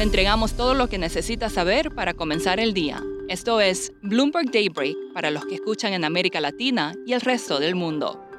Le entregamos todo lo que necesita saber para comenzar el día. Esto es Bloomberg Daybreak para los que escuchan en América Latina y el resto del mundo.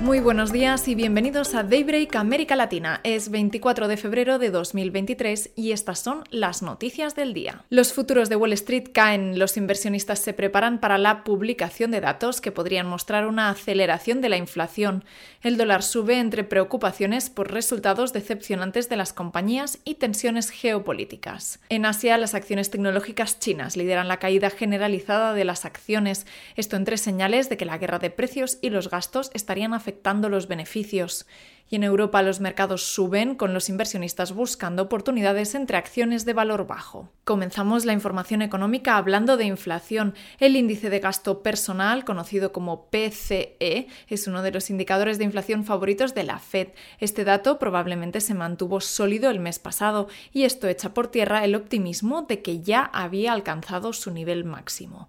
Muy buenos días y bienvenidos a Daybreak América Latina. Es 24 de febrero de 2023 y estas son las noticias del día. Los futuros de Wall Street caen, los inversionistas se preparan para la publicación de datos que podrían mostrar una aceleración de la inflación. El dólar sube entre preocupaciones por resultados decepcionantes de las compañías y tensiones geopolíticas. En Asia, las acciones tecnológicas chinas lideran la caída generalizada de las acciones, esto entre señales de que la guerra de precios y los gastos estarían afectando afectando los beneficios. Y en Europa los mercados suben con los inversionistas buscando oportunidades entre acciones de valor bajo. Comenzamos la información económica hablando de inflación. El índice de gasto personal, conocido como PCE, es uno de los indicadores de inflación favoritos de la Fed. Este dato probablemente se mantuvo sólido el mes pasado y esto echa por tierra el optimismo de que ya había alcanzado su nivel máximo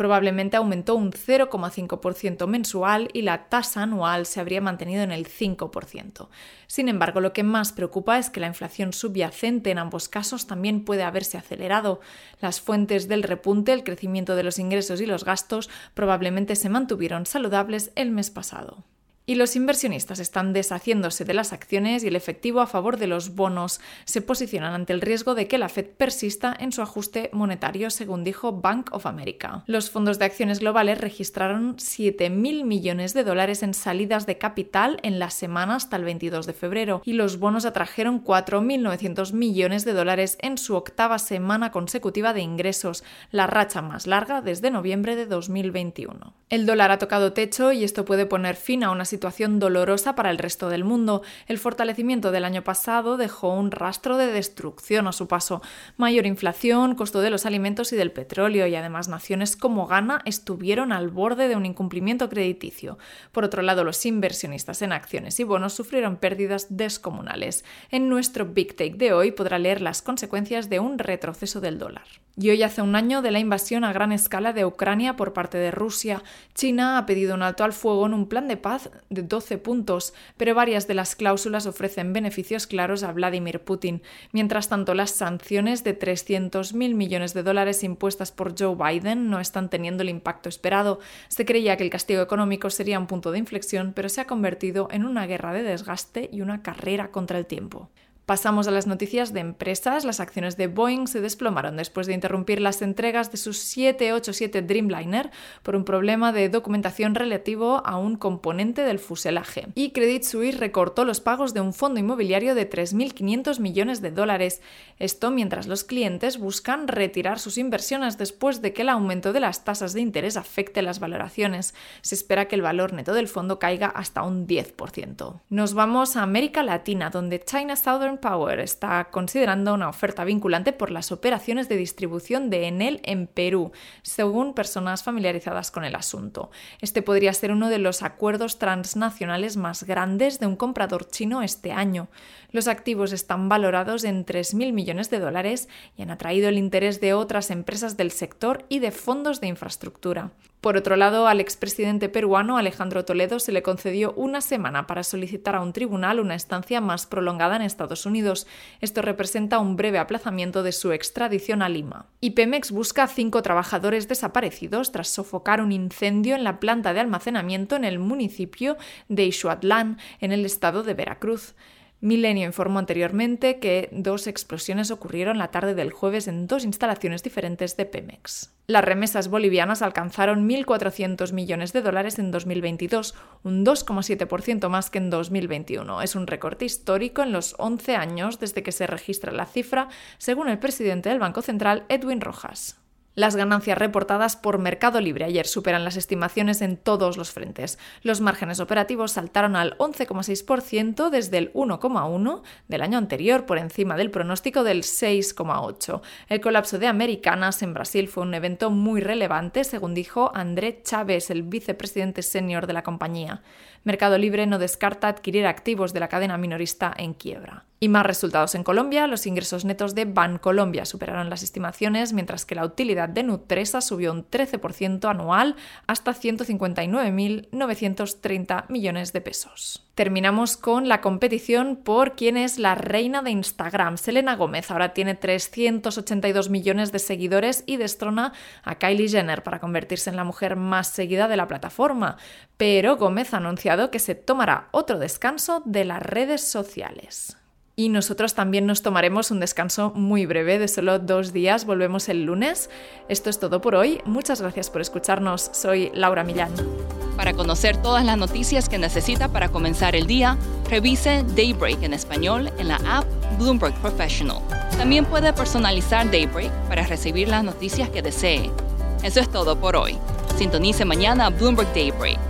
probablemente aumentó un 0,5% mensual y la tasa anual se habría mantenido en el 5%. Sin embargo, lo que más preocupa es que la inflación subyacente en ambos casos también puede haberse acelerado. Las fuentes del repunte, el crecimiento de los ingresos y los gastos, probablemente se mantuvieron saludables el mes pasado y los inversionistas están deshaciéndose de las acciones y el efectivo a favor de los bonos. Se posicionan ante el riesgo de que la Fed persista en su ajuste monetario, según dijo Bank of America. Los fondos de acciones globales registraron 7.000 millones de dólares en salidas de capital en la semana hasta el 22 de febrero y los bonos atrajeron 4.900 millones de dólares en su octava semana consecutiva de ingresos, la racha más larga desde noviembre de 2021. El dólar ha tocado techo y esto puede poner fin a una situación situación dolorosa para el resto del mundo. El fortalecimiento del año pasado dejó un rastro de destrucción a su paso. Mayor inflación, costo de los alimentos y del petróleo, y además naciones como Ghana estuvieron al borde de un incumplimiento crediticio. Por otro lado, los inversionistas en acciones y bonos sufrieron pérdidas descomunales. En nuestro Big Take de hoy podrá leer las consecuencias de un retroceso del dólar. Y hoy hace un año de la invasión a gran escala de Ucrania por parte de Rusia. China ha pedido un alto al fuego en un plan de paz de 12 puntos, pero varias de las cláusulas ofrecen beneficios claros a Vladimir Putin. Mientras tanto, las sanciones de 300.000 millones de dólares impuestas por Joe Biden no están teniendo el impacto esperado. Se creía que el castigo económico sería un punto de inflexión, pero se ha convertido en una guerra de desgaste y una carrera contra el tiempo. Pasamos a las noticias de empresas. Las acciones de Boeing se desplomaron después de interrumpir las entregas de sus 787 Dreamliner por un problema de documentación relativo a un componente del fuselaje. Y Credit Suisse recortó los pagos de un fondo inmobiliario de 3.500 millones de dólares. Esto mientras los clientes buscan retirar sus inversiones después de que el aumento de las tasas de interés afecte las valoraciones. Se espera que el valor neto del fondo caiga hasta un 10%. Nos vamos a América Latina, donde China Southern Power está considerando una oferta vinculante por las operaciones de distribución de Enel en Perú, según personas familiarizadas con el asunto. Este podría ser uno de los acuerdos transnacionales más grandes de un comprador chino este año. Los activos están valorados en 3.000 millones de dólares y han atraído el interés de otras empresas del sector y de fondos de infraestructura. Por otro lado, al expresidente peruano Alejandro Toledo se le concedió una semana para solicitar a un tribunal una estancia más prolongada en Estados Unidos. Esto representa un breve aplazamiento de su extradición a Lima. Y busca cinco trabajadores desaparecidos tras sofocar un incendio en la planta de almacenamiento en el municipio de Ixuatlán, en el estado de Veracruz. Milenio informó anteriormente que dos explosiones ocurrieron la tarde del jueves en dos instalaciones diferentes de Pemex. Las remesas bolivianas alcanzaron 1.400 millones de dólares en 2022, un 2,7% más que en 2021. Es un recorte histórico en los 11 años desde que se registra la cifra, según el presidente del Banco Central, Edwin Rojas. Las ganancias reportadas por Mercado Libre ayer superan las estimaciones en todos los frentes. Los márgenes operativos saltaron al 11,6% desde el 1,1% del año anterior, por encima del pronóstico del 6,8%. El colapso de Americanas en Brasil fue un evento muy relevante, según dijo André Chávez, el vicepresidente senior de la compañía. Mercado Libre no descarta adquirir activos de la cadena minorista en quiebra. Y más resultados en Colombia, los ingresos netos de Bancolombia superaron las estimaciones, mientras que la utilidad de Nutresa subió un 13% anual hasta 159.930 millones de pesos. Terminamos con la competición por quién es la reina de Instagram. Selena Gómez ahora tiene 382 millones de seguidores y destrona a Kylie Jenner para convertirse en la mujer más seguida de la plataforma. Pero Gómez ha anunciado que se tomará otro descanso de las redes sociales. Y nosotros también nos tomaremos un descanso muy breve de solo dos días. Volvemos el lunes. Esto es todo por hoy. Muchas gracias por escucharnos. Soy Laura Millán. Para conocer todas las noticias que necesita para comenzar el día, revise Daybreak en español en la app Bloomberg Professional. También puede personalizar Daybreak para recibir las noticias que desee. Eso es todo por hoy. Sintonice mañana Bloomberg Daybreak